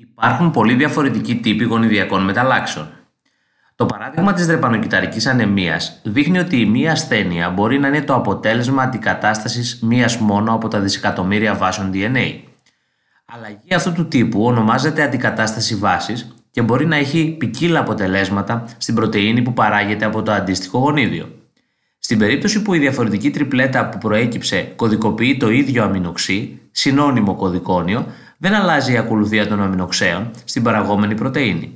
Υπάρχουν πολύ διαφορετικοί τύποι γονιδιακών μεταλλάξεων. Το παράδειγμα της δρεπανοκυταρικής ανεμίας δείχνει ότι η μία ασθένεια μπορεί να είναι το αποτέλεσμα αντικατάστασης μίας μόνο από τα δισεκατομμύρια βάσεων DNA. Αλλαγή αυτού του τύπου ονομάζεται αντικατάσταση βάσης και μπορεί να έχει ποικίλα αποτελέσματα στην πρωτεΐνη που παράγεται από το αντίστοιχο γονίδιο. Στην περίπτωση που η διαφορετική τριπλέτα που προέκυψε κωδικοποιεί το ίδιο αμινοξύ, συνώνυμο κωδικόνιο, δεν αλλάζει η ακολουθία των αμινοξέων στην παραγόμενη πρωτεΐνη.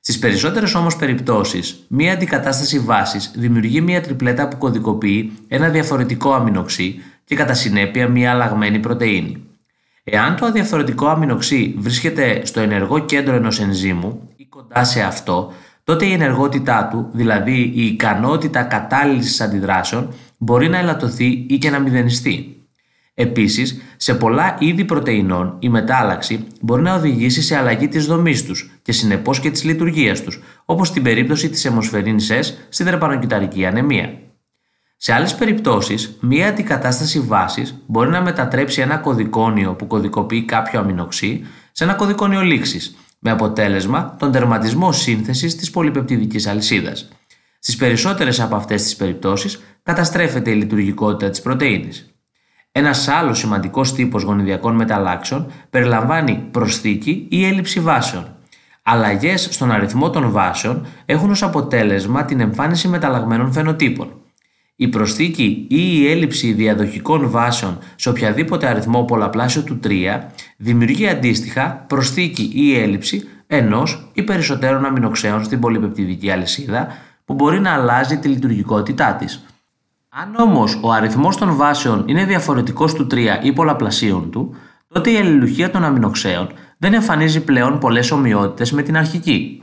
Στις περισσότερες όμως περιπτώσεις, μία αντικατάσταση βάσης δημιουργεί μία τριπλέτα που κωδικοποιεί ένα διαφορετικό αμινοξύ και κατά συνέπεια μία αλλαγμένη πρωτεΐνη. Εάν το αδιαφθορτικό αμινοξύ βρίσκεται στο ενεργό κέντρο ενός ενζήμου ή κοντά σε αυτό, τότε η ενεργότητά του, δηλαδή η ικανότητα κατάλληλης αντιδράσεων, μπορεί να ελαττωθεί ή και να μηδενιστεί. Επίσης, σε πολλά είδη πρωτεϊνών η μετάλλαξη μπορεί να οδηγήσει σε αλλαγή της δομής τους και συνεπώς και της λειτουργίας τους, όπως στην περίπτωση της αιμοσφαιρίνης S στη δρεπανοκυταρική ανεμία. Σε άλλες περιπτώσεις, μία αντικατάσταση βάσης μπορεί να μετατρέψει ένα κωδικόνιο που κωδικοποιεί κάποιο αμινοξύ σε ένα κωδικόνιο λήξης, με αποτέλεσμα τον τερματισμό σύνθεσης της πολυπεπτιδικής αλυσίδας. Στις περισσότερες από αυτές τις περιπτώσεις καταστρέφεται η λειτουργικότητα της πρωτεΐνης. Ένας άλλος σημαντικός τύπος γονιδιακών μεταλλάξεων περιλαμβάνει προσθήκη ή έλλειψη βάσεων. Αλλαγές στον αριθμό των βάσεων έχουν ως αποτέλεσμα την εμφάνιση μεταλλαγμένων φαινοτύπων. Η προσθήκη ή η έλλειψη διαδοχικών βάσεων σε οποιαδήποτε αριθμό πολλαπλάσιο του 3 δημιουργεί αντίστοιχα προσθήκη ή έλλειψη ενός ή περισσότερων αμινοξέων στην πολυπεπτιδική αλυσίδα που μπορεί να αλλάζει τη λειτουργικότητά της. Αν όμως ο αριθμός των βάσεων είναι διαφορετικός του 3 ή πολλαπλασίων του, τότε η αλληλουχία των αμινοξέων δεν εμφανίζει πλέον πολλές ομοιότητες με την αρχική.